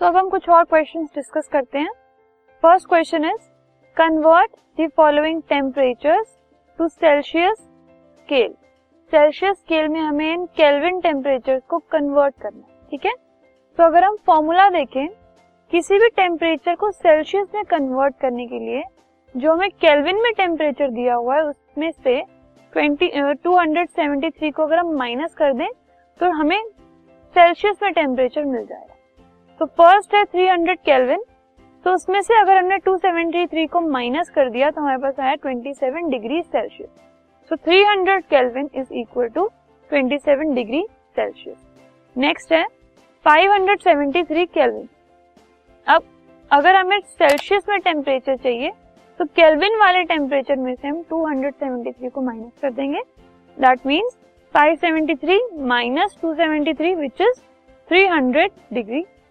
तो अब हम कुछ और क्वेश्चंस डिस्कस करते हैं। First question is convert the following temperatures to Celsius scale Celsius scale में हमें इन केल्विन टेम्परेचर को कन्वर्ट करना है, ठीक है? तो अगर हम फॉर्मूला देखें, किसी भी टेम्परेचर को सेल्सियस में कन्वर्ट करने के लिए, जो हमें केल्विन में टेम्परेचर दिया हुआ है, उसमें से twenty two hundred seventy three को अगर हम माइनस कर दें तो हमें सेल्सियस में टेम्परेचर मिल जाएगा। तो फ़र्स्ट है 300 केल्विन तो उसमें से अगर हमने 273 को माइनस कर दिया तो हमारे पास आया 27 degree Celsius so 300 Kelvin is equal to 27 degree Celsius next है 573 केल्विन अब अगर हमें सेल्सियस में टेम्परेचर चाहिए तो केल्विन वाले टेम्परेचर में से हम 273 को माइनस कर देंगे. That means 573 minus 273 which is 300 degree